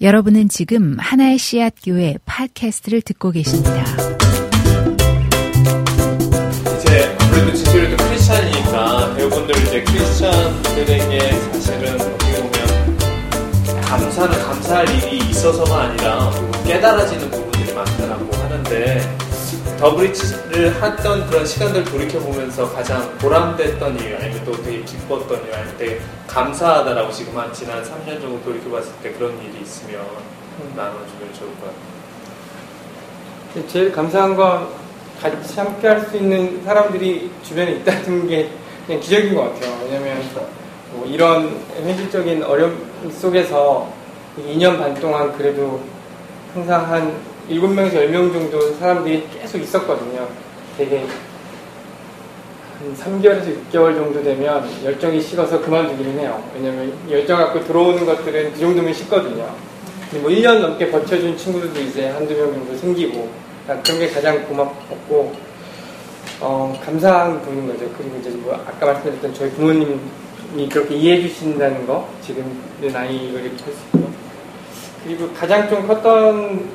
여러분은 지금 하나의 씨앗 교회 팟캐스트를 듣고 계십니다. 이제 아무래도 지금도 크리스찬이니까 배우분들 이제 크리스찬들에게 사실은 어떻게 보면 감사는 감사할 일이 있어서가 아니라 깨달아지는 부분들이 많다라고 하는데 더브리지를 했던 그런 시간들 돌이켜보면서 가장 보람됐던 일, 아니면 또 되게 기뻤던 일, 아니면 되게 감사하다라고 지금 한 지난 3년 정도 돌이켜봤을 때 그런 일이 있으면 나눠주면 좋을 것 같아요. 제일 감사한 건 같이 함께 할 수 있는 사람들이 주변에 있다는 게 그냥 기적인 것 같아요. 왜냐면 뭐 이런 현실적인 어려움 속에서 2년 반 동안 그래도 항상 한 7명에서 10명 정도 사람들이 계속 있었거든요. 되게 한 3개월에서 6개월 정도 되면 열정이 식어서 그만두기는 해요. 왜냐면 열정 갖고 들어오는 것들은 그 정도면 식거든요. 뭐 1년 넘게 버텨준 친구들도 이제 한두 명 정도 생기고 그런 게 가장 고맙고 어, 감사한 부분인 거죠. 그리고 이제 뭐 아까 말씀드렸던 저희 부모님이 그렇게 이해해 주신다는 거 지금 내 나이를 이렇게 할수 있고 그리고 가장 좀 컸던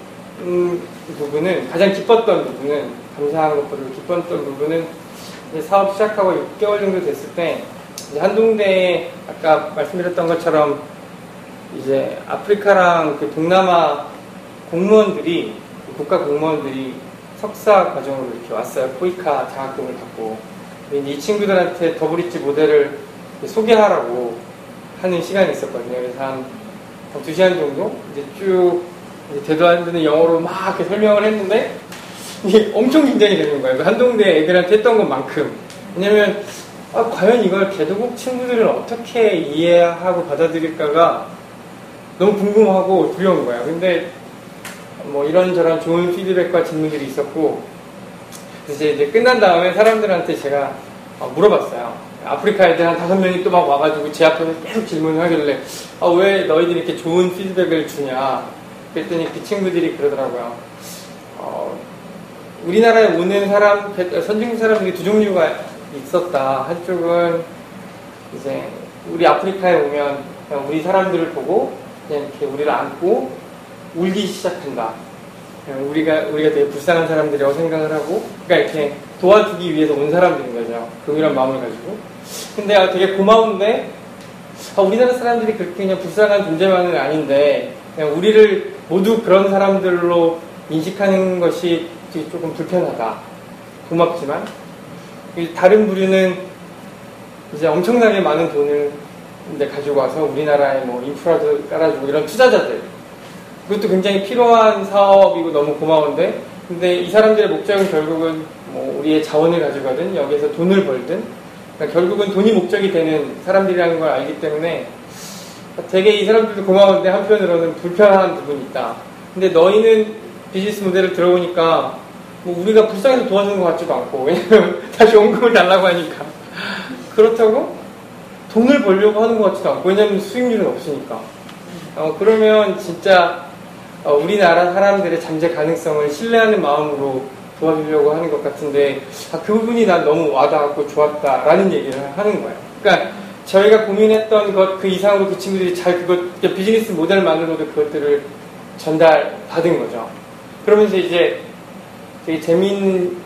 음, 부분은 가장 기뻤던 부분은 감사한 것보다 기뻤던 부분은 사업 시작하고 6개월 정도 됐을 때 한동대에 아까 말씀드렸던 것처럼 이제 아프리카랑 그 동남아 공무원들이 국가 공무원들이 석사 과정으로 이렇게 왔어요. 포이카 장학금을 받고. 이 친구들한테 더블리지 모델을 소개하라고 하는 시간이 있었거든요. 그래서 한, 한 2시간 정도 이제 쭉 대도 안 되는 영어로 막 이렇게 설명을 했는데 이게 엄청 긴장이 되는 거예요. 그 한동대 애들한테 했던 것만큼. 왜냐면 아, 과연 이걸 개도국 친구들은 어떻게 이해하고 받아들일까가 너무 궁금하고 두려운 거예요. 근데 뭐 이런저런 좋은 피드백과 질문들이 있었고 이제, 이제 끝난 다음에 사람들한테 제가 어, 물어봤어요. 아프리카 애들 한 다섯 명이 또 막 와가지고 제 앞에서 계속 질문을 하길래 아, 왜 너희들이 이렇게 좋은 피드백을 주냐 그랬더니 그 친구들이 그러더라고요. 어, 우리나라에 오는 사람, 선진 사람들이 두 종류가 있었다. 한쪽은 이제 우리 아프리카에 오면 우리 사람들을 보고 그냥 이렇게 우리를 안고 울기 시작한다. 우리가 우리가 되게 불쌍한 사람들이라고 생각을 하고, 그러니까 이렇게 도와주기 위해서 온 사람들인 거죠. 그런 마음을 가지고. 근데 아, 되게 고마운데 아, 우리나라 사람들이 그렇게 그냥 불쌍한 존재만은 아닌데 그냥 우리를 모두 그런 사람들로 인식하는 것이 조금 불편하다. 고맙지만 다른 부류는 이제 엄청나게 많은 돈을 이제 가지고 와서 우리나라에 뭐 인프라도 깔아주고 이런 투자자들 그것도 굉장히 필요한 사업이고 너무 고마운데 근데 이 사람들의 목적은 결국은 뭐 우리의 자원을 가지거든 여기서 돈을 벌든 그러니까 결국은 돈이 목적이 되는 사람들이라는 걸 알기 때문에 되게 이 사람들도 고마운데 한편으로는 불편한 부분이 있다. 근데 너희는 비즈니스 모델을 들어보니까 뭐 우리가 불쌍해서 도와주는 것 같지도 않고 왜냐면 다시 원금을 달라고 하니까 그렇다고 돈을 벌려고 하는 것 같지도 않고 왜냐면 수익률은 없으니까 어, 그러면 진짜 어, 우리나라 사람들의 잠재 가능성을 신뢰하는 마음으로 도와주려고 하는 것 같은데 아, 그 부분이 난 너무 와닿았고 좋았다라는 얘기를 하는 거예요. 그러니까 저희가 고민했던 것 그 이상으로 그 친구들이 잘 그것 그러니까 비즈니스 모델만으로도 그것들을 전달 받은 거죠. 그러면서 이제 되게 재미있는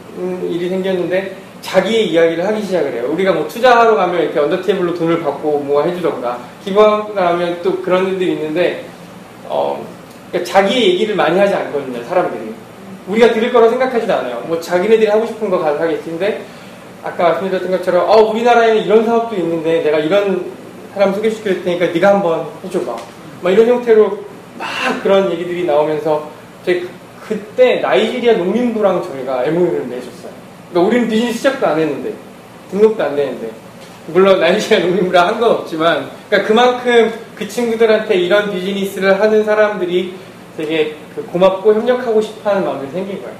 일이 생겼는데 자기의 이야기를 하기 시작을 해요. 우리가 뭐 투자하러 가면 이렇게 언더 테이블로 돈을 받고 뭐 해주던가 기부하러 가면 또 그런 일들이 있는데 어, 그러니까 자기의 얘기를 많이 하지 않거든요. 사람들이. 우리가 들을 거라고 생각하지도 않아요. 뭐 자기네들이 하고 싶은 거 가서 하겠지근데 아까 말씀드렸던 것처럼 어, 우리나라에는 이런 사업도 있는데 내가 이런 사람 소개시킬 테니까 네가 한번 해줘봐. 막 이런 형태로 막 그런 얘기들이 나오면서 저희 그때 나이지리아 농민부랑 저희가 MOU를 맺었어요. 그러니까 우리는 비즈니스 시작도 안 했는데 등록도 안 되는데 물론 나이지리아 농민부랑 한 건 없지만 그러니까 그만큼 그 친구들한테 이런 비즈니스를 하는 사람들이 되게 그 고맙고 협력하고 싶어하는 마음이 생긴 거예요.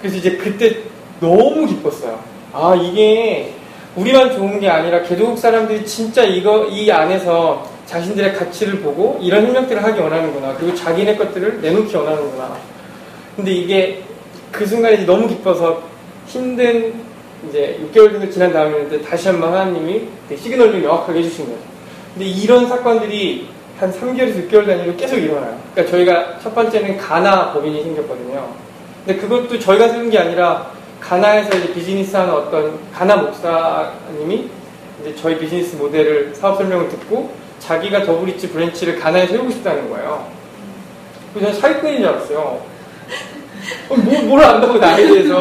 그래서 이제 그때 너무 기뻤어요. 아 이게 우리만 좋은 게 아니라 개도국 사람들이 진짜 이거 이 안에서 자신들의 가치를 보고 이런 협력들을 하기 원하는구나. 그리고 자기네 것들을 내놓기 원하는구나. 근데 이게 그 순간에 너무 기뻐서 힘든 이제 6개월 정도 지난 다음에 다시 한번 하나님이 시그널을 명확하게 해주신 거죠. 근데 이런 사건들이 한 3개월에서 6개월 단위로 계속 일어나요. 그러니까 저희가 첫 번째는 가나 법인이 생겼거든요. 근데 그것도 저희가 세운 게 아니라 가나에서 이제 비즈니스 하는 어떤 가나 목사님이 이제 저희 비즈니스 모델을 사업 설명을 듣고 자기가 더브릿지 branch를 가나에 세우고 싶다는 거예요. 그래서 저는 사기꾼인 줄 알았어요. 어, 뭐, 뭘 안다고 나에 대해서.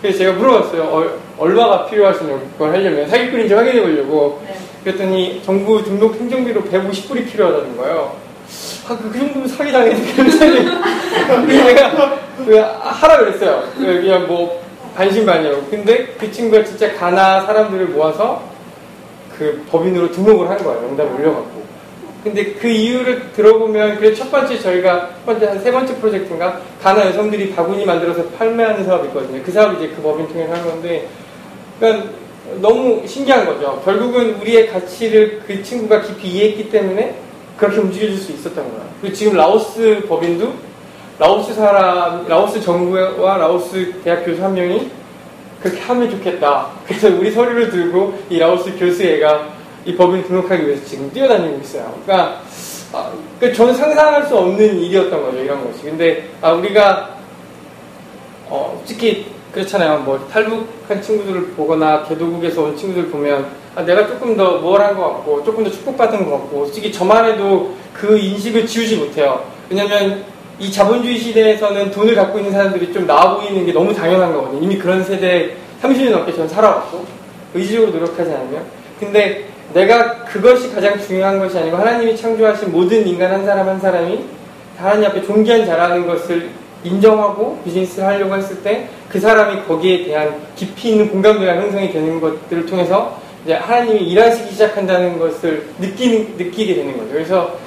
그래서 제가 물어봤어요. 어, 얼마가 필요하시냐고 그걸 하려면 사기꾼인지 확인해 보려고. 네. 그랬더니 정부 등록 행정비로 150불이 필요하다는 거예요. 아, 그, 그 정도면 사기당했는데. 그래서 내가 그 하라 그랬어요. 그냥 뭐 반신반의하고. 근데 그 친구가 진짜 가나 사람들을 모아서 그 법인으로 등록을 한 거예요. 명단 올려갖고. 근데 그 이유를 들어보면 그래 첫 번째 저희가 첫 번째 한 세 번째 프로젝트인가 가나 여성들이 바구니 만들어서 판매하는 사업이 있거든요. 그 사업이 이제 그 법인 통해서 하는 건데 그러니까 너무 신기한 거죠. 결국은 우리의 가치를 그 친구가 깊이 이해했기 때문에 그렇게 움직여줄 수 있었던 거예요. 그리고 지금 라오스 법인도 라오스 사람, 라오스 정부와 라오스 대학 교수 한 명이 그렇게 하면 좋겠다. 그래서 우리 서류를 들고 이 라오스 교수애가 이 법인 등록하기 위해서 지금 뛰어다니고 있어요. 그러니까, 아, 그러니까 저는 상상할 수 없는 일이었던 거죠, 이런 것이. 근데 아, 우리가 어, 솔직히 그렇잖아요. 뭐 탈북한 친구들을 보거나 개도국에서 온 친구들 보면 아, 내가 조금 더뭘한것 같고 조금 더 축복받은 것 같고 솔직히 저만 해도 그 인식을 지우지 못해요. 왜냐면 이 자본주의 시대에서는 돈을 갖고 있는 사람들이 좀 나아 보이는 게 너무 당연한 거거든요. 이미 그런 세대 30년 넘게 저는 살아왔고 의지적으로 노력하지 않으면 근데 내가 그것이 가장 중요한 것이 아니고 하나님이 창조하신 모든 인간 한 사람 한 사람이 하나님 앞에 존귀한 자라는 것을 인정하고 비즈니스를 하려고 했을 때 그 사람이 거기에 대한 깊이 있는 공감대가 형성이 되는 것들을 통해서 이제 하나님이 일하시기 시작한다는 것을 느끼는, 느끼게 되는 거죠. 그래서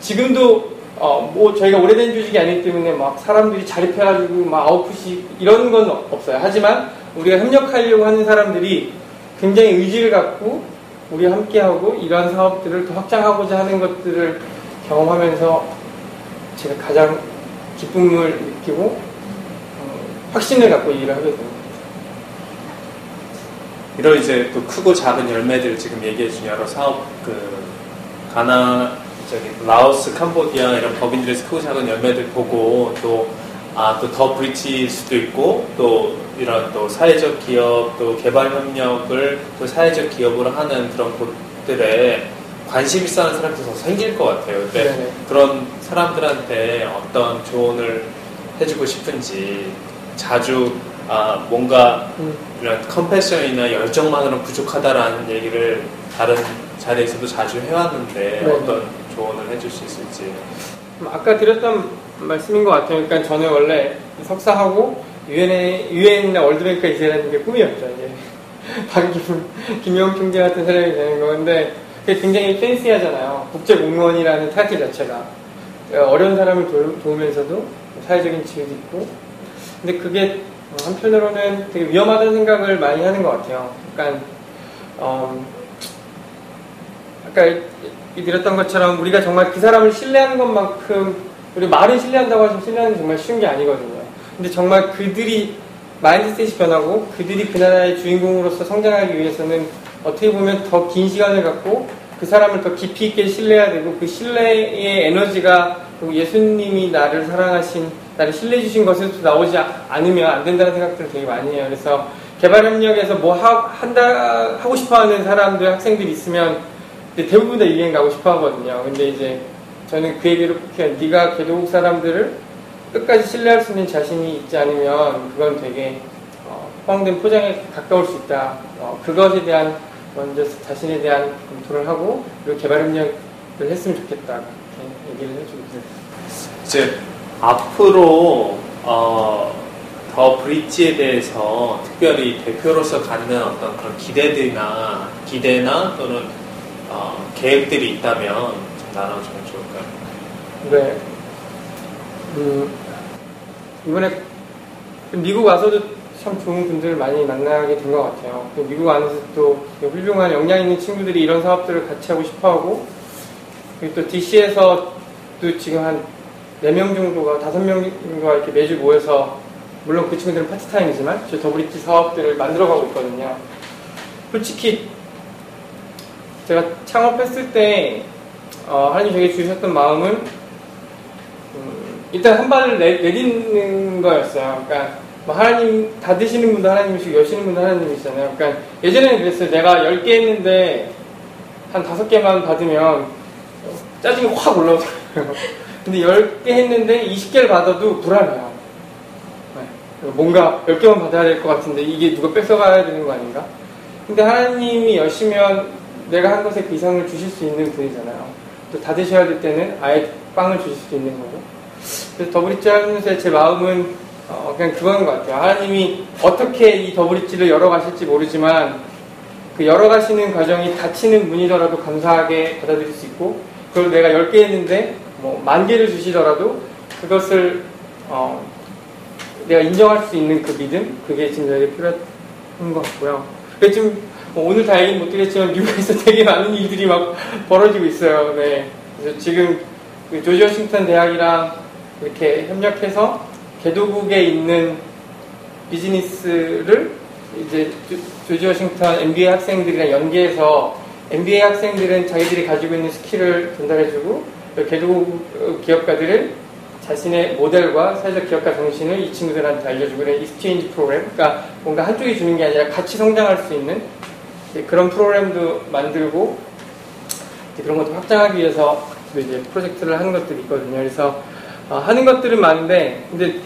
지금도 어, 뭐 저희가 오래된 조직이 아니기 때문에 막 사람들이 자립해가지고 막 아웃풋이 이런 건 없어요. 하지만 우리가 협력하려고 하는 사람들이 굉장히 의지를 갖고 우리와 함께하고 이러한 사업들을 더 확장하고자 하는 것들을 경험하면서 제가 가장 기쁨을 느끼고 어, 확신을 갖고 일을 하게 됩니다. 이런 이제 또 크고 작은 열매들 지금 얘기해 준 여러 사업 그 가나 저기 라오스, 캄보디아 이런 법인들의 크고 작은 열매들 보고 또 아, 또 더 브리치일 수도 있고, 또 이런 또 사회적 기업, 또 개발 협력을 또 사회적 기업으로 하는 그런 곳들에 관심 있어 하는 사람들이 더 생길 것 같아요. 근데 네네. 그런 사람들한테 어떤 조언을 해주고 싶은지 자주 아, 뭔가 음. 이런 컴패션이나 열정만으로는 부족하다라는 얘기를 다른 자리에서도 자주 해왔는데 네. 어떤 조언을 해줄 수 있을지. 음, 아까 드렸던 말씀인 것 같아요. 그러니까 저는 원래 석사하고 유엔에 유엔이나 월드뱅크가 이제라는 게 꿈이었죠. 이제 반기문 김영 총재 같은 사람이 되는 건데 그게 굉장히 팬시하잖아요. 국제 공무원이라는 타이틀 자체가 그러니까 어려운 사람을 도, 도우면서도 사회적인 지위도 있고 근데 그게 어, 한편으로는 되게 위험하다는 생각을 많이 하는 것 같아요. 그러니까 어, 아까 이 드렸던 것처럼 우리가 정말 그 사람을 신뢰하는 것만큼 우리 말은 신뢰한다고 하지만 신뢰하는 게 정말 쉬운 게 아니거든요. 근데 정말 그들이 마인드셋이 변하고 그들이 그 나라의 주인공으로서 성장하기 위해서는 어떻게 보면 더 긴 시간을 갖고 그 사람을 더 깊이 있게 신뢰해야 되고 그 신뢰의 에너지가 예수님이 나를 사랑하신 나를 신뢰해 주신 것에서 나오지 않으면 안 된다는 생각들을 되게 많이 해요. 그래서 개발협력에서 뭐 하, 한다 하고 싶어하는 사람들 학생들이 있으면 근데 대부분 다 유행 가고 싶어 하거든요. 근데 이제 저는 그 얘기를 꼭 해요. 네가 개도국 사람들을 끝까지 신뢰할 수 있는 자신이 있지 않으면 그건 되게 어, 포장된 포장에 가까울 수 있다. 어, 그것에 대한 먼저 자신에 대한 검토를 하고 그리고 개발 협력을 했으면 좋겠다. 이렇게 얘기를 해주고 있어요. 이제 앞으로 어, 더 브릿지에 대해서 특별히 대표로서 갖는 어떤 그런 기대들이나 기대나 또는 어, 계획들이 있다면 좀 나눠주면 좋을까요? 네. 음, 이번에 미국 와서도 참 좋은 분들을 많이 만나게 된 것 같아요. 그 미국 안에서 또 훌륭한 역량 있는 친구들이 이런 사업들을 같이 하고 싶어 하고, 그리고 또 DC에서 또 지금 한 4명 정도가, 5명 정도가 이렇게 매주 모여서, 물론 그 친구들은 파트타임이지만, 저 더브리지 사업들을 만들어가고 있거든요. 솔직히, 제가 창업했을 때, 어, 하나님 저에게 주셨던 마음은 음, 일단 한 발을 내, 내딛는 거였어요. 그러니까 뭐 하나님 다 드시는 분도 하나님이시고 여시는 분도 하나님이시잖아요. 그러니까 예전에는 그랬어요. 내가 10개 했는데 한 5개만 받으면 짜증이 확 올라오더라고요. 근데 10개 했는데 20개를 받아도 불안해요. 네. 뭔가 10개만 받아야 될 것 같은데 이게 누가 뺏어가야 되는 거 아닌가? 근데 하나님이 여시면 내가 한 것에 그 이상을 주실 수 있는 분이잖아요. 또 다 닫으셔야 될 때는 아예 빵을 주실 수도 있는 거고. 그래서 더브릿지 하면서 제 마음은 어, 그냥 그건 것 같아요. 하나님이 어떻게 이 더브릿지를 열어가실지 모르지만 그 열어가시는 과정이 닫히는 문이더라도 감사하게 받아들일 수 있고 그걸 내가 10개 했는데 뭐 만 개를 주시더라도 그것을 어, 내가 인정할 수 있는 그 믿음 그게 지금 저에게 필요한 것 같고요. 지금 뭐 오늘 다 얘기는 못 드렸지만 미국에서 되게 많은 일들이 막 벌어지고 있어요. 네. 그래서 지금 그 조지 워싱턴 대학이랑 이렇게 협력해서 개도국에 있는 비즈니스를 이제 조지 워싱턴 MBA 학생들이랑 연계해서 MBA 학생들은 자기들이 가지고 있는 skill을 전달해주고 개도국 기업가들은 자신의 모델과 사회적 기업가 정신을 이 친구들한테 알려주고 그런 exchange 프로그램 그러니까 뭔가 한쪽이 주는 게 아니라 같이 성장할 수 있는 그런 프로그램도 만들고 그런 것도 확장하기 위해서 이제 프로젝트를 하는 것들이 있거든요. 그래서 어, 하는 것들은 많은데 근데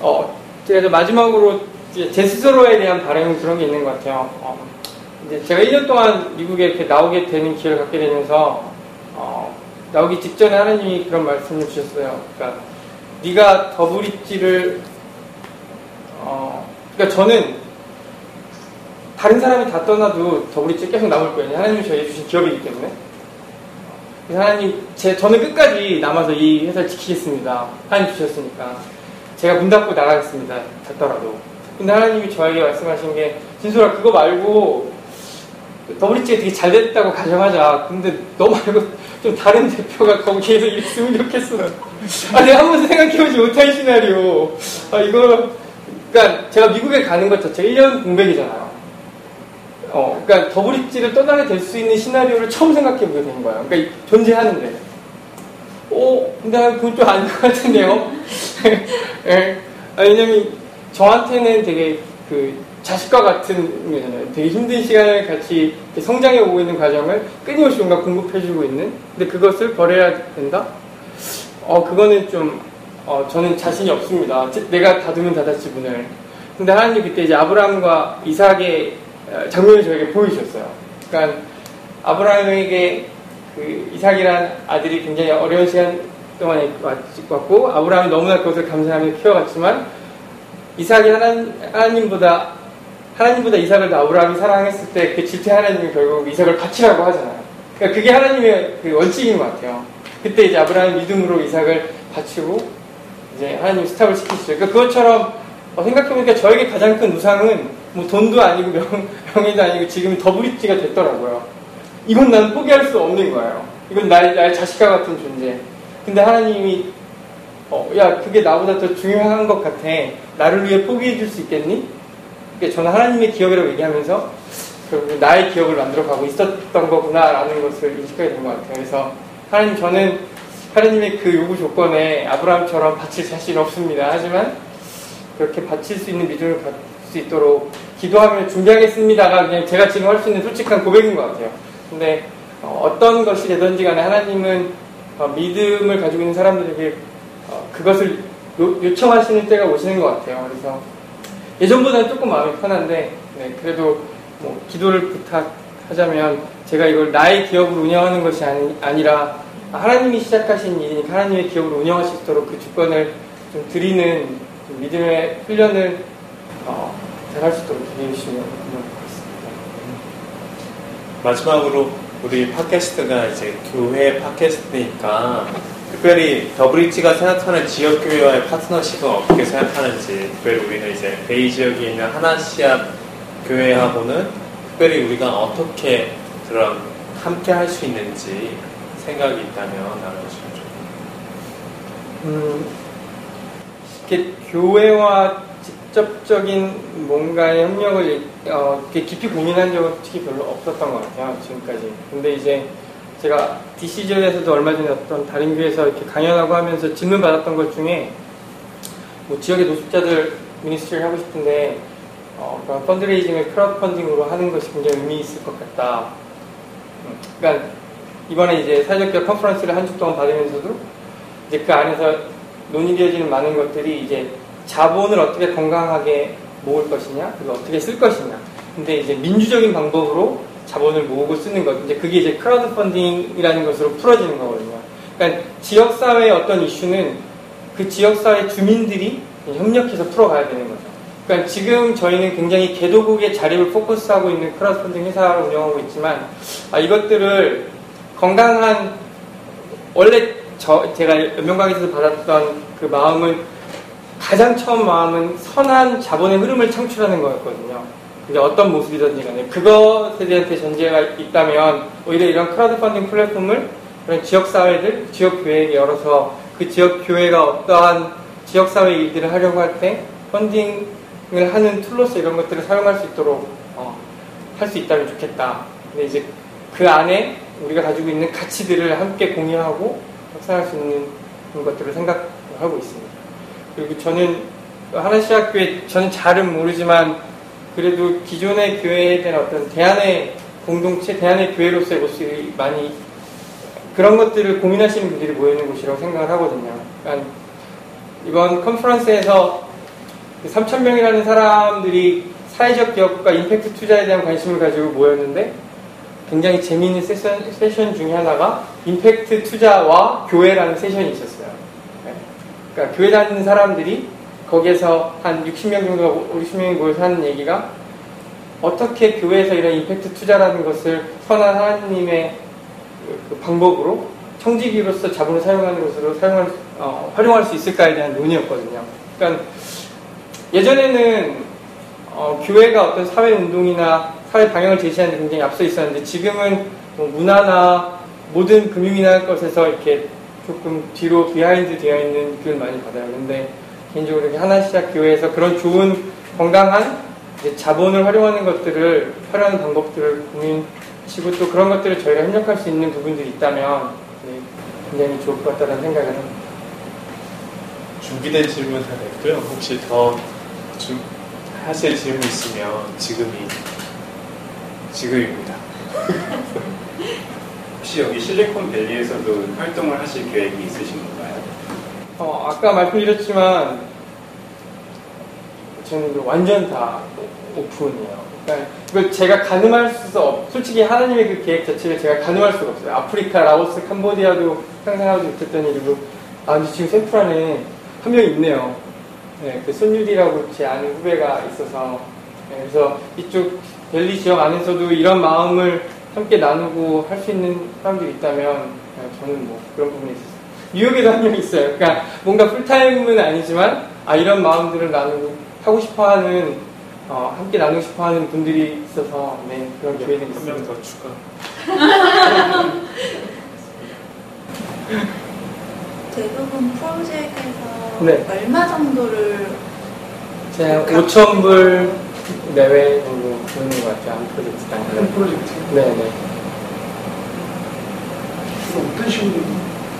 어, 제가 마지막으로 제 스스로에 대한 바람 그런 게 있는 것 같아요. 어, 이제 제가 1년 동안 미국에 이렇게 나오게 되는 기회를 갖게 되면서 어, 나오기 직전에 하나님이 그런 말씀을 주셨어요. 그러니까 네가 더블입지를 어, 그러니까 저는 다른 사람이 다 떠나도 더블입지 계속 남을 거예요. 하나님이 저에게 주신 기업이기 때문에. 하나님, 제, 저는 끝까지 남아서 이 회사를 지키겠습니다. 하나님 주셨으니까. 제가 문 닫고 나가겠습니다. 닫더라도. 근데 하나님이 저에게 말씀하신 게, 진솔아, 그거 말고, 더블리치가 되게 잘 됐다고 가정하자. 근데 너 말고 좀 다른 대표가 거기에서 일했으면 좋겠어. 아, 내가 한 번도 생각해보지 못한 시나리오. 아, 이거, 그니까 제가 미국에 가는 것 자체가 1년 공백이잖아요. 어, 그러니까 더블입지를 떠나게 될 수 있는 시나리오를 처음 생각해 보게 된 거예요. 그러니까 존재하는데. 오, 근데 그건 좀 아닌 것 같은데요. 네. 아, 왜냐면 저한테는 되게 그 자식과 같은 거잖아요. 되게 힘든 시간을 같이 성장해 오고 있는 과정을 끊임없이 뭔가 공급해주고 있는. 근데 그것을 버려야 된다? 어, 그거는 좀, 어, 저는 자신이 없습니다. 내가 닫았지 문을. 근데 하나님 그때 이제 아브라함과 이삭의 장면을 저에게 보여주셨어요. 그러니까 아브라함에게 그 이삭이란 아들이 굉장히 어려운 시간 동안에 왔고 아브라함이 너무나 그것을 감사하며 키워갔지만 이삭이 하나님, 하나님 보다 하나님보다 이삭을 더 아브라함이 사랑했을 때 그 질투 하나님이 결국 이삭을 바치라고 하잖아요. 그러니까 그게 하나님의 그 원칙인 것 같아요. 그때 이제 아브라함 믿음으로 이삭을 바치고 이제 하나님 스탑을 시키시죠. 그러니까 그것처럼 어, 생각해보니까 저에게 가장 큰 우상은 뭐 돈도 아니고 명, 명예도 아니고 지금 더블입지가 됐더라고요. 이건 나는 포기할 수 없는 거예요. 이건 나의, 나의 자식과 같은 존재. 근데 하나님이 어, 야 그게 나보다 더 중요한 것 같아. 나를 위해 포기해 줄 수 있겠니? 그러니까 저는 하나님의 기억이라고 얘기하면서 나의 기억을 만들어 가고 있었던 거구나라는 것을 인식하게 된 것 같아요. 그래서 하나님 저는 하나님의 그 요구 조건에 아브라함처럼 바칠 자신 없습니다. 하지만 그렇게 바칠 수 있는 믿음을 갖을 수 있도록 기도하며 준비하겠습니다가 그냥 제가 지금 할 수 있는 솔직한 고백인 것 같아요. 근데 어, 떤 것이 되든지 간에 하나님은 어, 믿음을 가지고 있는 사람들에게 어, 그것을 요, 청하시는 때가 오시는 것 같아요. 그래서 예전보다는 조금 마음이 편한데 네, 그래도 뭐 기도를 부탁하자면 제가 이걸 나의 기업으로 운영하는 것이 아니, 아니라 하나님이 시작하신 일이니까 하나님의 기업으로 운영할 수 있도록 그 주권을 좀 드리는 좀 믿음의 훈련을 어, 잘할 수 있도록 해주시면 고맙겠습니다. 마지막으로 우리 팟캐스트가 이제 교회 팟캐스트니까 특별히 더브리지가 생각하는 지역교회와의 파트너십은 어떻게 생각하는지 특별히 우리는 이제 베이 지역에 있는 하나시아 교회하고는 특별히 우리가 어떻게 그런 함께 할 수 있는지 생각이 있다면 나눠주시면 좋겠습니다. 음, 이렇게 교회와 직접적인 뭔가의 협력을 어, 깊이 고민한 적은 솔직히 별로 없었던 것 같아요 지금까지. 근데 이제 제가 DC지역에서도 얼마 전에 어떤 다른 교회에서 이렇게 강연하고 하면서 질문 받았던 것 중에 뭐 지역의 노숙자들 ministry를 하고 싶은데 어, 그런 fundraising을 크라우드 펀딩으로 하는 것이 굉장히 의미 있을 것 같다. 음, 그러니까 이번에 이제 사회적 기업 컨퍼런스를 한 주 동안 받으면서도 이제 그 안에서 논의되어지는 많은 것들이 이제 자본을 어떻게 건강하게 모을 것이냐, 그리고 어떻게 쓸 것이냐. 근데 이제 민주적인 방법으로 자본을 모으고 쓰는 것. 이제 그게 이제 크라우드 펀딩이라는 것으로 풀어지는 거거든요. 그러니까 지역사회의 어떤 이슈는 그 지역사회 주민들이 협력해서 풀어가야 되는 거죠. 그러니까 지금 저희는 굉장히 개도국의 자립을 포커스하고 있는 크라우드 펀딩 회사를 운영하고 있지만 아, 이것들을 건강한 원래 저 제가 연명강에서 받았던 그 마음은 가장 처음 마음은 선한 자본의 흐름을 창출하는 거였거든요. 이제 어떤 모습이든지 간에 그것에 대한 전제가 있다면 오히려 이런 크라우드 펀딩 플랫폼을 그런 지역사회들, 지역교회에게 열어서 그 지역교회가 어떠한 지역사회 일들을 하려고 할 때 펀딩을 하는 tool로서 이런 것들을 사용할 수 있도록 어, 할수 있다면 좋겠다. 근데 이제 그 안에 우리가 가지고 있는 가치들을 함께 공유하고 확산할 수 있는 것들을 생각하고 있습니다. 그리고 저는 하나시학교에 저는 잘은 모르지만 그래도 기존의 교회에 대한 어떤 대안의 공동체, 대안의 교회로서의 모습이 많이 그런 것들을 고민하시는 분들이 모이는 곳이라고 생각을 하거든요. 그러니까 이번 컨퍼런스에서 3,000명이라는 그 사람들이 사회적 기업과 임팩트 투자에 대한 관심을 가지고 모였는데 굉장히 재미있는 세션, 세션 중에 하나가 임팩트 투자와 교회라는 세션이 있었어요. 네. 그러니까 교회 다니는 사람들이 거기에서 한 60명 정도, 50명이 모여서 하는 얘기가 어떻게 교회에서 이런 임팩트 투자라는 것을 선한 하나님의 그 방법으로 청지기로서 자본을 사용하는 것으로 사용할, 어, 활용할 수 있을까에 대한 논의였거든요. 그러니까 예전에는 어, 교회가 어떤 사회 운동이나 사회 방향을 제시하는 데 굉장히 앞서 있었는데 지금은 뭐 문화나 모든 금융이나 것에서 이렇게 조금 뒤로 behind 되어 있는 느낌을 많이 받아요. 근데 개인적으로 하나시작 교회에서 그런 좋은 건강한 자본을 활용하는 것들을 활용하는 방법들을 고민하시고 또 그런 것들을 저희가 협력할 수 있는 부분들이 있다면 네, 굉장히 좋을 것 같다는 생각을 합니다. 준비된 질문 다 됐고요. 혹시 더 주, 하실 질문 있으면 지금이 지금입니다. 혹시 여기 실리콘밸리에서도 활동을 하실 계획이 있으신 건가요? 어, 아까 말씀드렸지만 저는 완전 다 오픈이에요. 그러니까 제가 가늠할 수 없, 솔직히 하나님의 그 계획 자체를 제가 가늠할 수가 없어요. 아프리카, 라오스, 캄보디아도 상상 하지 못했던 일이고, 아, 근데 지금 샌프란에 한 명 있네요. 네, 그 손유디라고 제 아는 후배가 있어서, 네, 그래서 이쪽 델리 지역 안에서도 이런 마음을 함께 나누고 할 수 있는 사람들이 있다면, 네, 저는 뭐 그런 부분이 있어요. 뉴욕에도 한 명 있어요. 그러니까 뭔가 풀타임은 아니지만, 아, 이런 마음들을 나누고 하고 싶어 하는 어, 함께 나누고 싶어 하는 분들이 있어서 네, 그런 기회들이 있습니다. 한 명 더 추가. 대부분 프로젝트에서 네. 얼마 정도를 제가 5천 불 내외 보는 것 같아요. 한 프로젝트당. 한 프로젝트. 네네. 어떤 식으로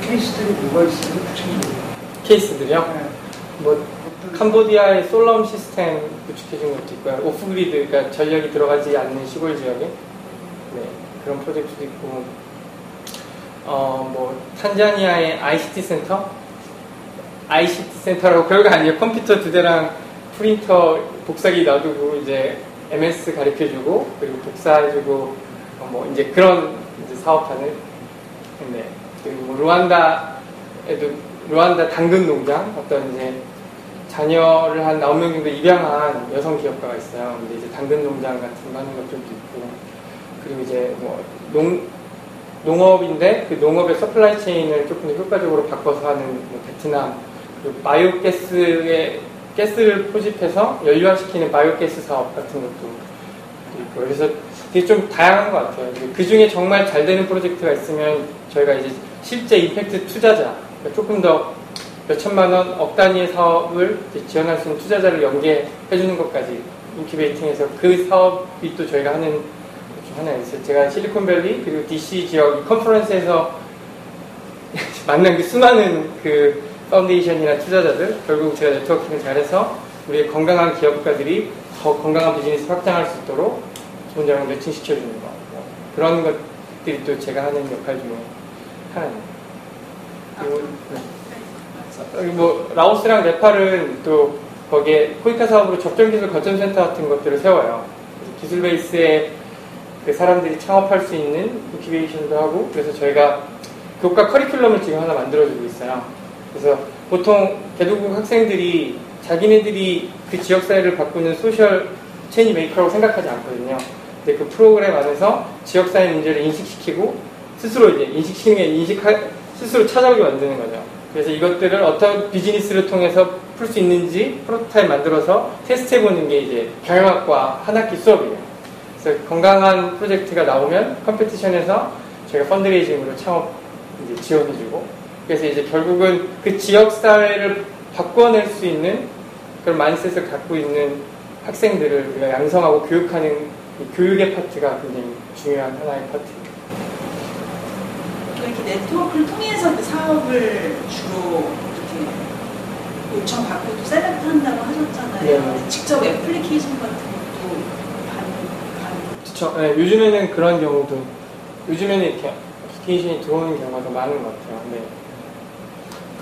케이스들이 뭐가 있어요? 구체적으로. 케이스들이요? 네. 뭐 캄보디아의 솔럼 시스템 구축해준 것도 있고요. 오프그리드, 그러니까 전력이 들어가지 않는 시골 지역에 네, 그런 프로젝트도 있고, 어, 뭐 탄자니아의 ICT 센터, ICT 센터라고 별거 아니에요. 컴퓨터 두 대랑 프린터 복사기 놔두고 이제 MS 가르쳐주고 그리고 복사해주고 어, 뭐 이제 그런 이제 사업하는 네. 그리고 뭐 르완다에도 르완다 당근 농장 어떤 이제 자녀를 한 9명 정도 입양한 여성 기업가가 있어요. 근데 이제 당근 농장 같은 거 하는 것들도 있고 그리고 이제 뭐 농, 농업인데 그 농업의 supply chain을 조금 더 효과적으로 바꿔서 하는 뭐 베트남 그리고 바이오가스의 가스를 포집해서 연료화시키는 바이오가스 사업 같은 것도 있고 그래서 되게 좀 다양한 것 같아요. 그 중에 정말 잘 되는 프로젝트가 있으면 저희가 이제 실제 임팩트 투자자 조금 더 몇천만 원, 억 단위의 사업을 지원할 수 있는 투자자를 연계해 주는 것까지 incubating해서 그 사업이 또 저희가 하는 하나 있어요. 제가 실리콘밸리 그리고 DC 지역 컨퍼런스에서 만난 그 수많은 그 foundation이나 투자자들 결국 제가 networking을 잘해서 우리의 건강한 기업가들이 더 건강한 비즈니스 확장할 수 있도록 좋은 자료 matching시켜주는 거 그런 것들이 또 제가 하는 역할 중에 하나입니다. 그리고 네. 여기 뭐 라오스랑 네팔은 또 거기에 코이카 사업으로 적정기술 거점센터 같은 것들을 세워요. 기술 베이스에 그 사람들이 창업할 수 있는 incubation도 하고 그래서 저희가 교과 커리큘럼을 지금 하나 만들어주고 있어요. 그래서 보통 개도국 학생들이 자기네들이 그 지역 사회를 바꾸는 social change maker라고 생각하지 않거든요. 근데 그 프로그램 안에서 지역 사회 문제를 인식시키고 스스로 이제 인식시키는 게 인식하, 스스로 찾아오게 만드는 거죠. 그래서 이것들을 어떤 비즈니스를 통해서 풀 수 있는지 프로토타입 만들어서 테스트해 보는 게 이제 경영학과 한 학기 수업이에요. 그래서 건강한 프로젝트가 나오면 competition에서 저희가 fundraising으로 창업 이제 지원해주고 그래서 이제 결국은 그 지역 사회를 바꿔낼 수 있는 그런 mindset을 갖고 있는 학생들을 우리가 양성하고 교육하는 교육의 파트가 굉장히 중요한 하나의 파트입니다. 이렇게 네트워크를 통해서 그 사업을 주로 이렇게 요청받고 또 select 한다고 하셨잖아요. 네. 직접 애플리케이션 같은 것도 받는, 그쵸. 네, 요즘에는 그런 경우도 요즘에는 이렇게 애플리케이션이 들어오는 경우가 더 많은 것 같아요. 네.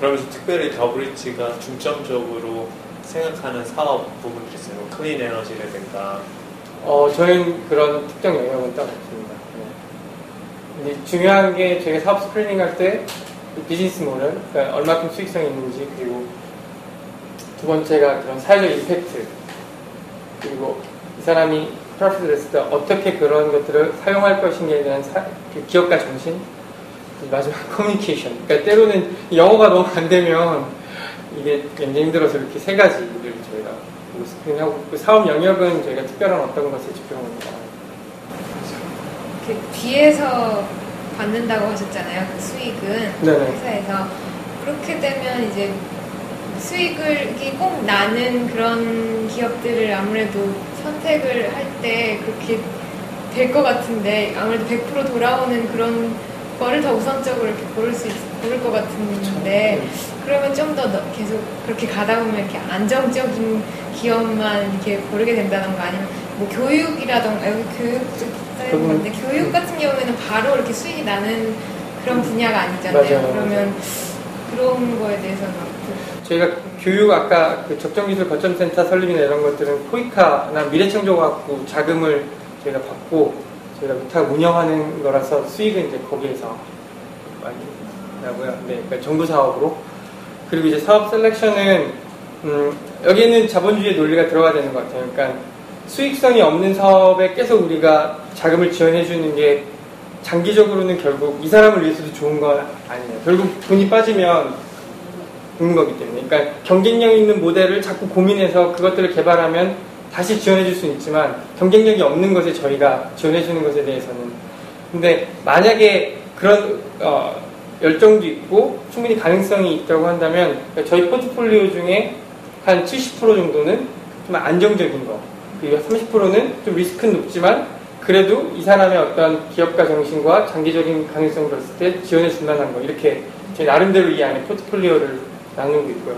그러면서 특별히 더브리지가 중점적으로 생각하는 사업 부분들이 있어요. 뭐 클린 에너지라든가 어, 저희는 그런 특정 영역은 따로 없습니다. 네. 중요한 게 저희가 사업 screening 할 때 비즈니스 모델, 그러니까 얼마큼 수익성이 있는지, 그리고 두 번째가 그런 사회적 임팩트, 그리고 이 사람이 profit를 했을 때 어떻게 그런 것들을 사용할 것인가에 대한 사- 그 기업가 정신, 마지막 커뮤니케이션. 그러니까 때로는 영어가 너무 안 되면 이게 굉장히 힘들어서 이렇게 세 가지를 저희가 스크린하고 그 사업 영역은 저희가 특별한 어떤 것에 집중합니다. 그 뒤에서 받는다고 하셨잖아요. 그 수익은 네네. 회사에서 그렇게 되면 이제 수익을 꼭 나는 그런 기업들을 아무래도 선택을 할 때 그렇게 될 것 같은데 아무래도 100% 돌아오는 그런 거를 더 우선적으로 이렇게 고를 수 있, 고를 것 같은데 그러면 좀 더 계속 그렇게 가다 보면 이렇게 안정적인 기업만 이렇게 고르게 된다던가 아니면 뭐 교육이라던가 여기 교육 건데 교육 같은 경우에는 바로 이렇게 수익이 나는 그런 분야가 아니잖아요. 맞아요. 그러면 그런 거에 대해서는 어떻게- 저희가 교육 아까 그 적정기술 거점센터 설립이나 이런 것들은 코이카나 미래창조과학부 자금을 저희가 받고 저희가 위탁 운영하는 거라서 수익은 이제 거기에서 많이 나고요. 네, 그러니까 정부 사업으로 그리고 이제 사업 셀렉션은 음, 여기는 자본주의 논리가 들어가야 되는 것 같아요. 그러니까 수익성이 없는 사업에 계속 우리가 자금을 지원해 주는 게 장기적으로는 결국 이 사람을 위해서도 좋은 건 아니에요. 결국 돈이 빠지면 있는 거기 때문에. 그러니까 경쟁력 있는 모델을 자꾸 고민해서 그것들을 개발하면 다시 지원해 줄 수는 있지만 경쟁력이 없는 것에 저희가 지원해 주는 것에 대해서는. 근데 만약에 그런 어, 열정도 있고 충분히 가능성이 있다고 한다면 저희 포트폴리오 중에 한 70% 정도는 좀 안정적인 거. 그리고 30%는 좀 리스크는 높지만 그래도 이 사람의 어떤 기업가 정신과 장기적인 가능성을 봤을 때 지원해 줄 만한 거. 이렇게 제 나름대로 이 안에 포트폴리오를 나누고 있고요.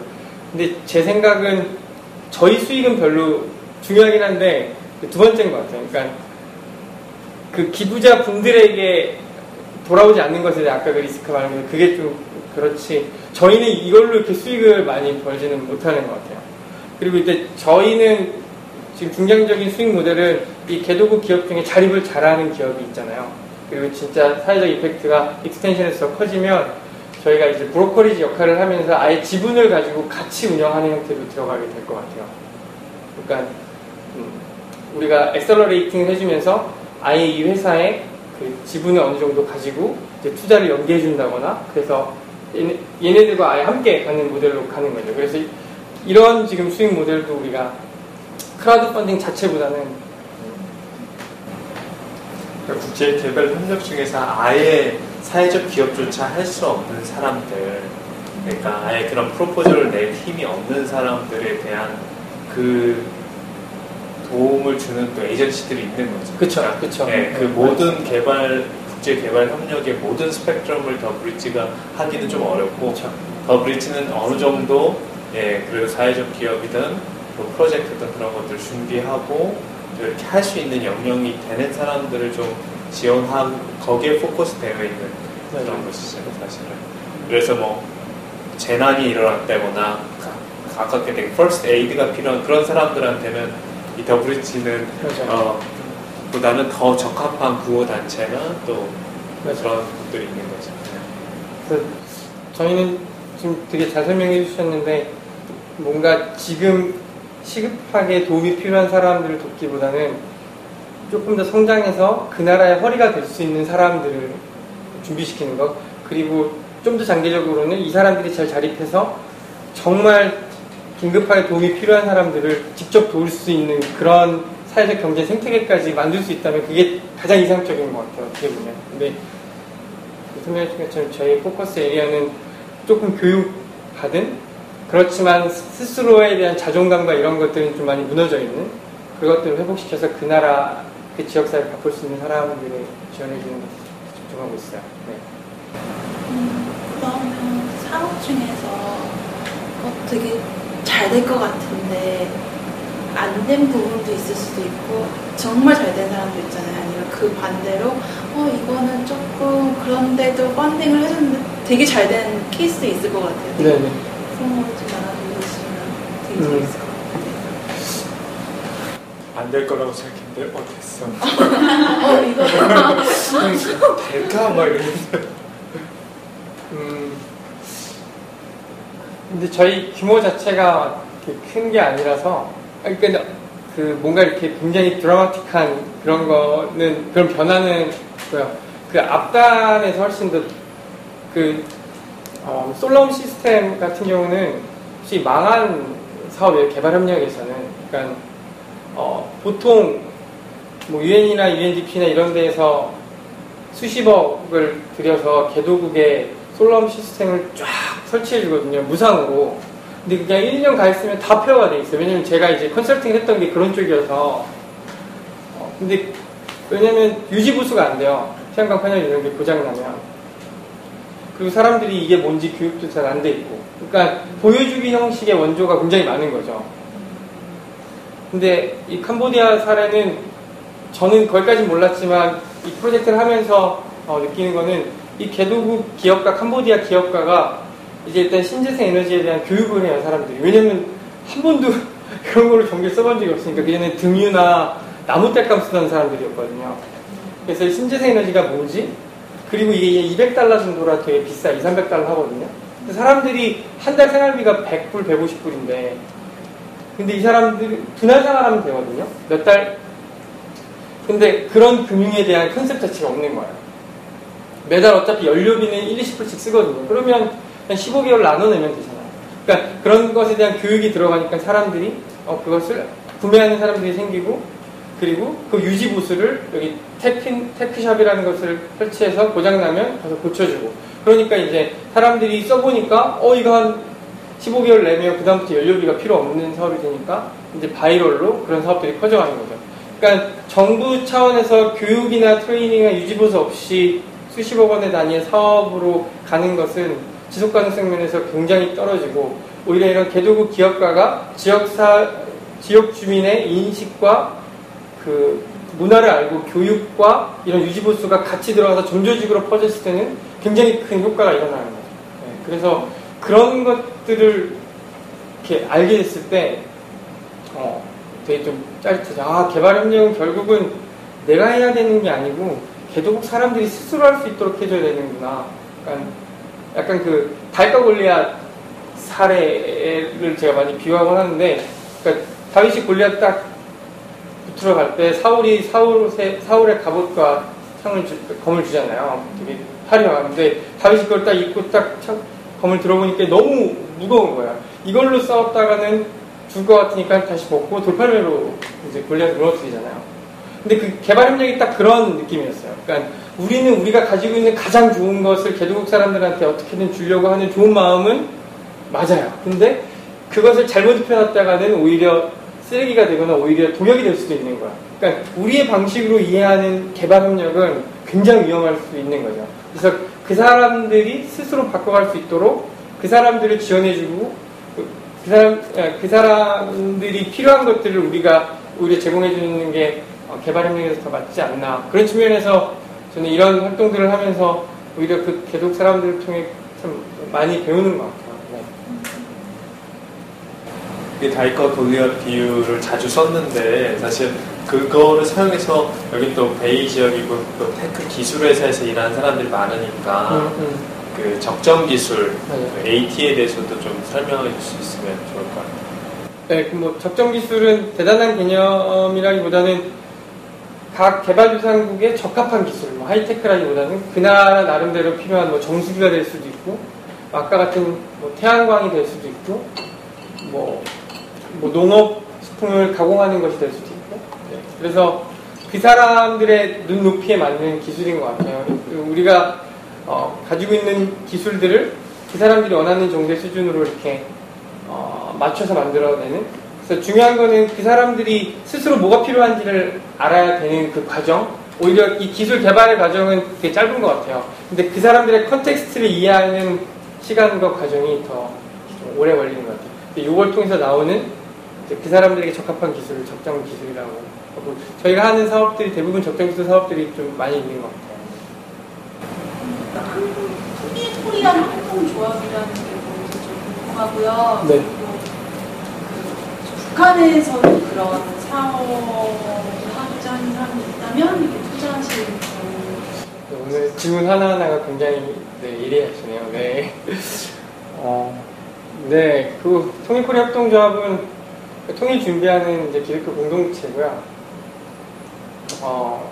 근데 제 생각은 저희 수익은 별로 중요하긴 한데 그 두 번째인 것 같아요. 그러니까 그 기부자 분들에게 돌아오지 않는 것에 대해 아까 그 리스크 게 그게 좀 그렇지. 저희는 이걸로 이렇게 수익을 많이 벌지는 못하는 것 같아요. 그리고 이제 저희는 지금 중장기적인 수익 모델은 이 개도국 기업 중에 자립을 잘하는 기업이 있잖아요. 그리고 진짜 사회적 impact가 extension돼서 커지면 저희가 이제 brokerage 역할을 하면서 아예 지분을 가지고 같이 운영하는 형태로 들어가게 될 것 같아요. 그러니까 음, 우리가 accelerating을 해주면서 아예 이 회사에 그 지분을 어느 정도 가지고 이제 투자를 연계해 준다거나 그래서 얘네, 얘네들과 아예 함께 가는 모델로 가는 거죠. 그래서 이- 이런 지금 수익 모델도 우리가 크라우드 펀딩 자체보다는 그러니까 국제 개발 협력 중에서 아예 사회적 기업조차 할 수 없는 사람들, 그러니까 아예 그런 프로포즈를 낼 힘이 없는 사람들에 대한 그 도움을 주는 또 에이전시들이 있는 거죠. 그쵸, 그러니까, 그쵸. 예, 그 네, 모든 개발 국제 개발 협력의 모든 스펙트럼을 더 브릿지가 하기는 좀 어렵고 그쵸. 더 브릿지는 어느 정도 예 그리고 사회적 기업이든 뭐 프로젝트든 그런 것들 준비하고 이렇게 할 수 있는 역량이 되는 사람들을 좀 지원하고 거기에 포커스 되어 있는 네. 그런 것이죠 사실은. 그래서 뭐 재난이 일어났다거나 가- 가깝게 되게 first aid가 필요한 그런 사람들한테는 이 더브리지는 그렇죠. 어, 보다는 더 적합한 구호 단체나 또 그렇죠. 그런 것들이 있는 거죠. 네. 그래서 저희는 지금 되게 잘 설명해 주셨는데 뭔가 지금 시급하게 도움이 필요한 사람들을 돕기보다는 조금 더 성장해서 그 나라의 허리가 될 수 있는 사람들을 준비시키는 것 그리고 좀 더 장기적으로는 이 사람들이 잘 자립해서 정말 긴급하게 도움이 필요한 사람들을 직접 도울 수 있는 그런 사회적 경제 생태계까지 만들 수 있다면 그게 가장 이상적인 것 같아요 어떻게 보면 근데 주신 것처럼 저희 포커스 에리아는 조금 교육받은 그렇지만 스스로에 대한 자존감과 이런 것들은 좀 많이 무너져 있는 그것들을 회복시켜서 그 나라 그 지역사회를 바꿀 수 있는 사람들을 지원해 주는 것에 집중하고 있어요. 네. 음, 그러면 사업 중에서 어, 되게 잘 될 것 같은데 안 된 부분도 있을 수도 있고 정말 잘 된 사람도 있잖아요. 아니면 그 반대로 어 이거는 조금 그런데도 펀딩을 해줬는데 되게 잘 된 케이스도 있을 것 같아요. 되게 네네. 그런 거좀 나눠주시면 되게 음. 재밌을 것 같아요. 안 될 거라고 생각했는데 어땠어? 어 이거 될까? 막 이러면서 음, 근데 저희 규모 자체가 큰 게 아니라서, 아니, 그러니까 그 뭔가 이렇게 굉장히 드라마틱한 그런 거는, 그런 변화는 있고요. 그 앞단에서 훨씬 더 그, 어, 솔롬 시스템 같은 경우는 혹시 망한 사업이에요. 개발 협력에서는. 그러니까, 어, 보통 뭐 UN이나 UNDP나 이런 데에서 수십억을 들여서 개도국에 솔럼 시스템을 쫙 설치해 주거든요. 무상으로. 근데 그냥 1년 가 있으면 다 폐허가 돼 있어요. 왜냐면 제가 이제 컨설팅 했던 게 그런 쪽이어서. 어, 근데 왜냐면 유지 보수가 안 돼요. 태양광 패널 이런 게 고장나면. 그리고 사람들이 이게 뭔지 교육도 잘 안 돼 있고. 그러니까 보여주기 형식의 원조가 굉장히 많은 거죠. 근데 이 캄보디아 사례는 저는 거기까지 몰랐지만 이 프로젝트를 하면서 어, 느끼는 거는 이 개도국 기업가 캄보디아 기업가가 이제 일단 신재생 에너지에 대한 교육을 해요 사람들이. 왜냐면 한 번도 그런 거를 경기에 써본 적이 없으니까. 그전에 등유나 나무 땔감 쓰던 사람들이었거든요. 그래서 신재생 에너지가 뭔지? 그리고 이게 200달러 정도라 되게 비싸 2, 300달러 하거든요. 사람들이 한 달 생활비가 100불, 150불인데 근데 이 사람들 분할 생활하면 되거든요. 몇 달? 근데 그런 금융에 대한 컨셉 자체가 없는 거예요. 매달 어차피 연료비는 1, 20불씩 쓰거든요. 그러면 한 15개월 나눠내면 되잖아요. 그러니까 그런 것에 대한 교육이 들어가니까 사람들이 어, 그것을 구매하는 사람들이 생기고 그리고 그 유지 보수를 여기 테핀, 테크샵이라는 것을 설치해서 고장 나면 가서 고쳐주고 그러니까 이제 사람들이 써보니까 어 이거 한 15개월 내면 그다음부터 연료비가 필요 없는 사업이 되니까 이제 바이럴로 그런 사업들이 커져가는 거죠. 그러니까 정부 차원에서 교육이나 트레이닝이나 유지 보수 없이 수십억 원의 단위의 사업으로 가는 것은 지속 가능성 면에서 굉장히 떨어지고 오히려 이런 개도국 기업가가 지역사 지역 주민의 인식과 그 문화를 알고 교육과 이런 유지보수가 같이 들어가서 전조직으로 퍼졌을 때는 굉장히 큰 효과가 일어나는 거죠. 네, 그래서 그런 것들을 이렇게 알게 됐을 때 어, 되게 좀 짜릿하죠. 아, 개발협력은 결국은 내가 해야 되는 게 아니고 개도국 사람들이 스스로 할 수 있도록 해줘야 되는구나. 약간, 약간 그 달과 골리앗 사례를 제가 많이 비유하곤 하는데, 그러니까 다윗이 골리앗 딱 붙으러 갈 때 사울이 사울의, 사울의 갑옷과 창을 주, 검을 주잖아요. 되게 화려한데 다윗이 그걸 딱 입고 딱 창, 검을 들어보니까 너무 무거운 거야. 이걸로 싸웠다가는 죽을 것 같으니까 다시 벗고 돌팔매로 이제 골리앗을 무너뜨리잖아요. 근데 그 개발 협력이 딱 그런 느낌이었어요. 그러니까 우리는 우리가 가지고 있는 가장 좋은 것을 개도국 사람들한테 어떻게든 주려고 하는 좋은 마음은 맞아요. 근데 그것을 잘못 입혀놨다가는 오히려 쓰레기가 되거나 오히려 도약이 될 수도 있는 거야. 그러니까 우리의 방식으로 이해하는 개발 협력은 굉장히 위험할 수 있는 거죠. 그래서 그 사람들이 스스로 바꿔갈 수 있도록 그 사람들을 지원해주고 그, 그 사람 그 사람들이 필요한 것들을 우리가 우리 제공해주는 게 어, 개발 협력에서 더 맞지 않나 그런 측면에서 저는 이런 활동들을 하면서 오히려 그 개독 사람들을 통해 참 많이 배우는 것 같아요. 네. 이 다윗과 골리앗 비유를 자주 썼는데 사실 그거를 사용해서 여기 또 베이 지역이고 또 테크 기술 회사에서 일하는 사람들이 많으니까 음, 음. 그 적정 기술 맞아요. 그 AT에 대해서도 좀 설명해 줄 수 있으면 좋을 것 같아요. 네, 그 뭐 적정 기술은 대단한 개념이라기보다는 각 개발도상국에 적합한 기술, 뭐 하이테크라기보다는 그 나라 나름대로 필요한 뭐 정수기가 될 수도 있고, 아까 같은 뭐 태양광이 될 수도 있고, 뭐, 뭐 농업 식품을 가공하는 것이 될 수도 있고, 네, 그래서 그 사람들의 눈높이에 맞는 기술인 것 같아요. 우리가 어, 가지고 있는 기술들을 그 사람들이 원하는 정도의 수준으로 이렇게 어, 맞춰서 만들어내는. 그래서 중요한 거는 그 사람들이 스스로 뭐가 필요한지를 알아야 되는 그 과정. 오히려 이 기술 개발의 과정은 되게 짧은 것 같아요. 근데 그 사람들의 context를 이해하는 시간과 과정이 더좀 오래 걸리는 것 같아요. 이걸 통해서 나오는 그 사람들에게 적합한 기술을 적정 기술이라고 하고 저희가 하는 사업들이 대부분 적정 기술 사업들이 좀 많이 있는 것 같아요. 한국 코리 코리안 활동 조합이라는 게 궁금하고요. 네. 그 북한에서는 그런 사업을 하고자 하는 사람이 있다면 이렇게 투자하시는 분 오늘 질문 하나하나가 굉장히 네, 예리하시네요. 네. 어, 네, 그 통일코리아 협동조합은 통일 준비하는 이제 기획교 공동체고요. 어,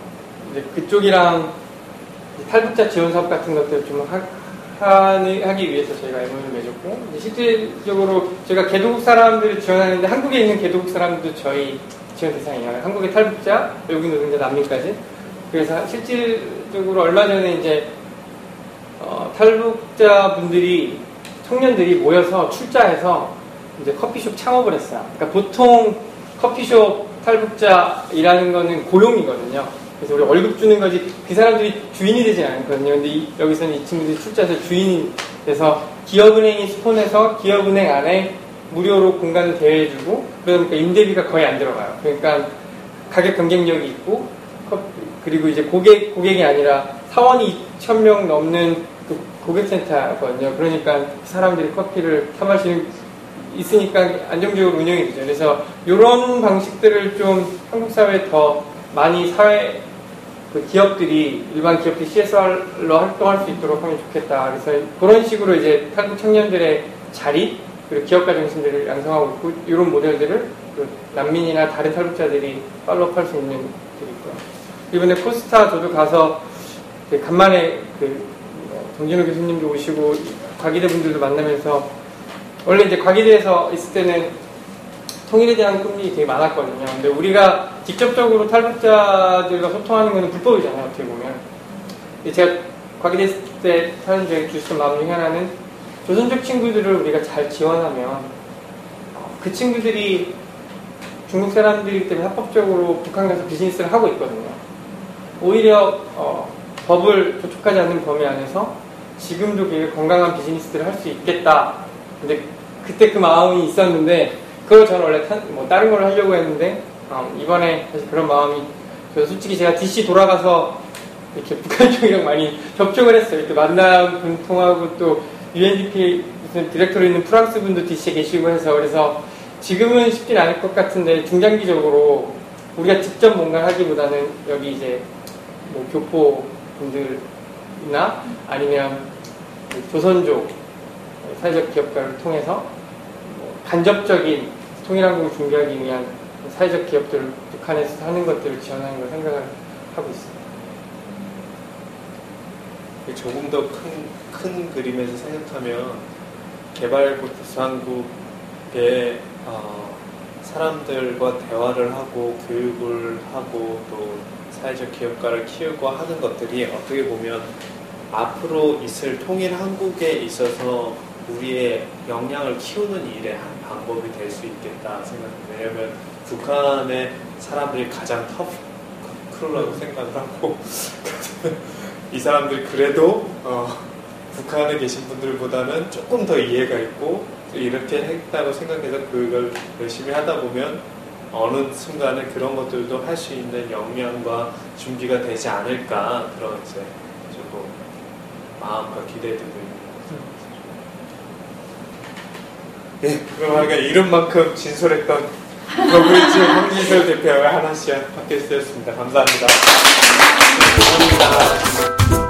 이제 그쪽이랑 탈북자 지원 사업 같은 것들 좀 하, 하기 위해서 저희가 MOU를 맺었고, 실질적으로 저희가 개도국 사람들을 지원하는데 한국에 있는 개도국 사람들도 저희 지원 대상이에요. 한국의 탈북자, 외국인 노동자, 난민까지. 그래서 실질적으로 얼마 전에 이제 어, 탈북자 분들이 청년들이 모여서 출자해서 이제 커피숍 창업을 했어요. 그러니까 보통 커피숍 탈북자 일하는 거는 고용이거든요. 그래서 우리 월급 주는 거지 그 사람들이 주인이 되지 않거든요. 근데 이- 여기서는 이 친구들이 출자해서 주인이 돼서 기업은행이 스폰해서 기업은행 안에 무료로 공간을 대여해주고 그러니까 임대비가 거의 안 들어가요. 그러니까 가격 경쟁력이 있고 커- 그리고 이제 고객 고객이 아니라 사원이 2천 명 넘는 그 고객센터거든요. 그러니까 사람들이 커피를 사 마시는 있으니까 안정적으로 운영이 되죠. 그래서 이런 방식들을 좀 한국 사회에 더 많이 사회 그 기업들이 일반 기업들이 CSR로 활동할 수 있도록 하면 좋겠다. 그래서 그런 식으로 이제 한국 청년들의 자리 그리고 기업가 정신들을 양성하고 있고 이런 모델들을 그 난민이나 다른 탈북자들이 팔로우할 수 있는 들이 있고요. 이번에 포스타 저도 가서 그 간만에 그 정진호 교수님도 오시고 과기대 분들도 만나면서 원래 이제 과기대에서 있을 때는 통일에 대한 꿈이 되게 많았거든요. 근데 우리가 직접적으로 탈북자들과 소통하는 것은 불법이잖아요, 어떻게 보면. 제가 과기대 있을 때 하는 저희 주셨던 마음 중에 하나는 조선족 친구들을 우리가 잘 지원하면 어, 그 친구들이 중국 사람들이기 때문에 합법적으로 북한 가서 비즈니스를 하고 있거든요. 오히려 어, 법을 조촉하지 않는 범위 안에서 지금도 되게 건강한 비즈니스들을 할수 있겠다. 근데 그때 그 마음이 있었는데 그걸 저는 원래 탄- 뭐 다른 걸 하려고 했는데 어, 이번에 다시 그런 마음이 저 솔직히 제가 DC 돌아가서 이렇게 북한 쪽이랑 많이 접촉을 했어요. 이렇게 만남 분통하고 또 UNDP 무슨 디렉터로 있는 프랑스 분도 DC에 계시고 해서 그래서 지금은 쉽진 않을 것 같은데 중장기적으로 우리가 직접 뭔가 하기보다는 여기 이제 뭐 교포 분들이나 아니면 조선족 사회적 기업가를 통해서 뭐 간접적인 통일한국을 준비하기 위한 사회적 기업들을 북한에서 하는 것들을 지원하는 걸 생각을 하고 있습니다. 조금 더 큰 큰 그림에서 생각하면 개발도상국의 어, 사람들과 대화를 하고 교육을 하고 또 사회적 기업가를 키우고 하는 것들이 어떻게 보면 앞으로 있을 통일 한국에 있어서 우리의 역량을 키우는 한 방법이 될 수 있겠다 생각합니다. 왜냐하면 북한의 사람들이 가장 터프 크루라고 생각을 하고 이 사람들 그래도 어, 북한에 계신 분들보다는 조금 더 이해가 있고 이렇게 했다고 생각해서 그걸 열심히 하다 보면 어느 순간에 그런 것들도 할 수 있는 역량과 준비가 되지 않을까 그런 이제 조금 마음과 기대들도 있는 것 같아요. 예, 그럼 하니까 이름만큼 진솔했던 더블리지 황진설 대표와 하나씨와 팟캐스트였습니다. 감사합니다. 감사합니다.